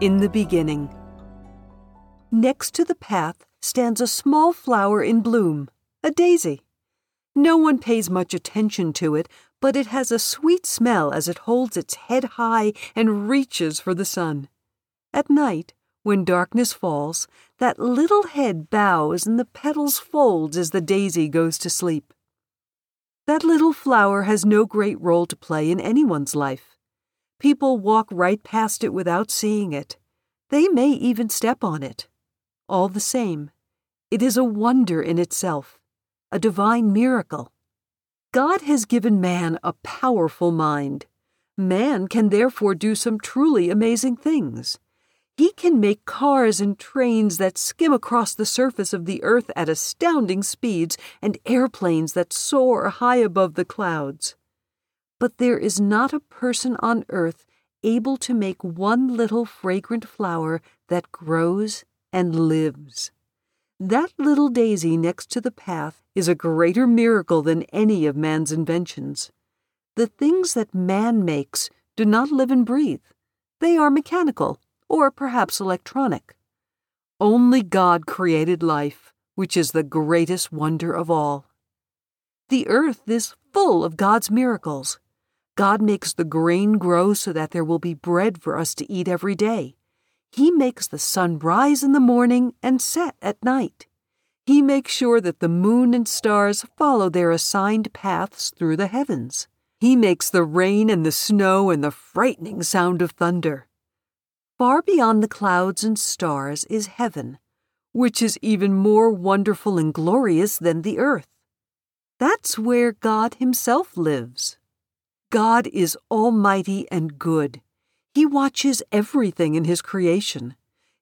in the beginning. Next to the path stands a small flower in bloom, a daisy. No one pays much attention to it, but it has a sweet smell as it holds its head high and reaches for the sun. At night, when darkness falls, that little head bows and the petals fold as the daisy goes to sleep. That little flower has no great role to play in anyone's life. People walk right past it without seeing it. They may even step on it. All the same, it is a wonder in itself, a divine miracle. God has given man a powerful mind. Man can therefore do some truly amazing things. He can make cars and trains that skim across the surface of the earth at astounding speeds and airplanes that soar high above the clouds. But there is not a person on earth able to make one little fragrant flower that grows and lives. That little daisy next to the path is a greater miracle than any of man's inventions. The things that man makes do not live and breathe. They are mechanical, or perhaps electronic. Only God created life, which is the greatest wonder of all. The earth is full of God's miracles. God makes the grain grow so that there will be bread for us to eat every day. He makes the sun rise in the morning and set at night. He makes sure that the moon and stars follow their assigned paths through the heavens. He makes the rain and the snow and the frightening sound of thunder. Far beyond the clouds and stars is heaven, which is even more wonderful and glorious than the earth. That's where God Himself lives. God is almighty and good. He watches everything in His creation.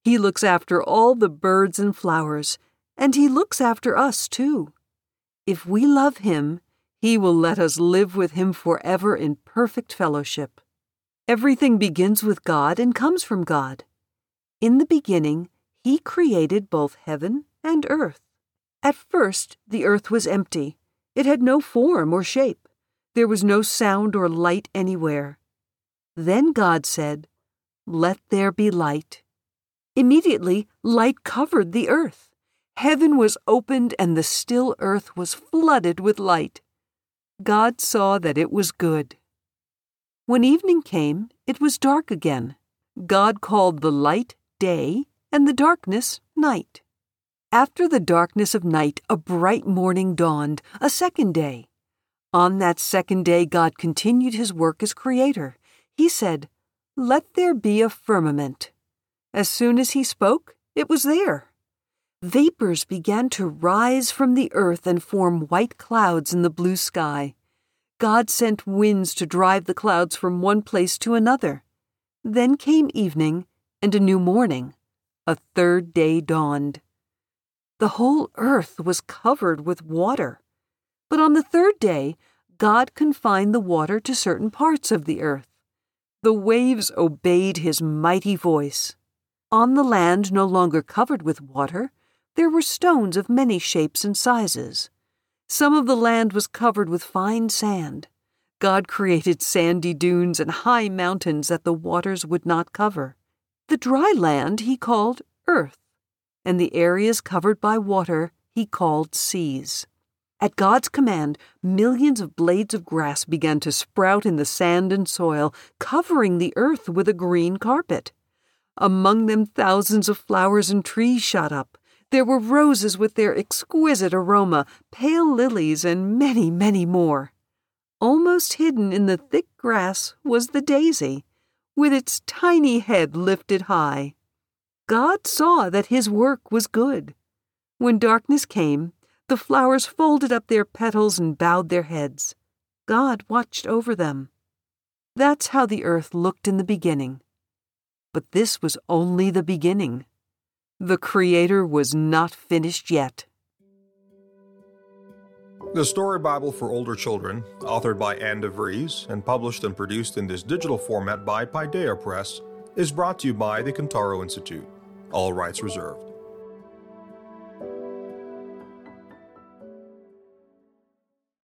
He looks after all the birds and flowers, and He looks after us too. If we love Him, He will let us live with Him forever in perfect fellowship. Everything begins with God and comes from God. In the beginning, He created both heaven and earth. At first, the earth was empty. It had no form or shape. There was no sound or light anywhere. Then God said, Let there be light. Immediately, light covered the earth. Heaven was opened and the still earth was flooded with light. God saw that it was good. When evening came, it was dark again. God called the light day and the darkness night. After the darkness of night, a bright morning dawned, a second day. On that second day, God continued his work as creator. He said, Let there be a firmament. As soon as he spoke, it was there. Vapors began to rise from the earth and form white clouds in the blue sky. God sent winds to drive the clouds from one place to another. Then came evening and a new morning. A third day dawned. The whole earth was covered with water. But on the third day, God confined the water to certain parts of the earth. The waves obeyed his mighty voice. On the land no longer covered with water, there were stones of many shapes and sizes. Some of the land was covered with fine sand. God created sandy dunes and high mountains that the waters would not cover. The dry land he called earth, and the areas covered by water he called seas. At God's command, millions of blades of grass began to sprout in the sand and soil, covering the earth with a green carpet. Among them, thousands of flowers and trees shot up. There were roses with their exquisite aroma, pale lilies, and many, many more. Almost hidden in the thick grass was the daisy, with its tiny head lifted high. God saw that his work was good. When darkness came, the flowers folded up their petals and bowed their heads. God watched over them. That's how the earth looked in the beginning. But this was only the beginning. The Creator was not finished yet. The Story Bible for Older Children, authored by Anne DeVries and published and produced in this digital format by Paideia Press, is brought to you by the Cantaro Institute. All rights reserved.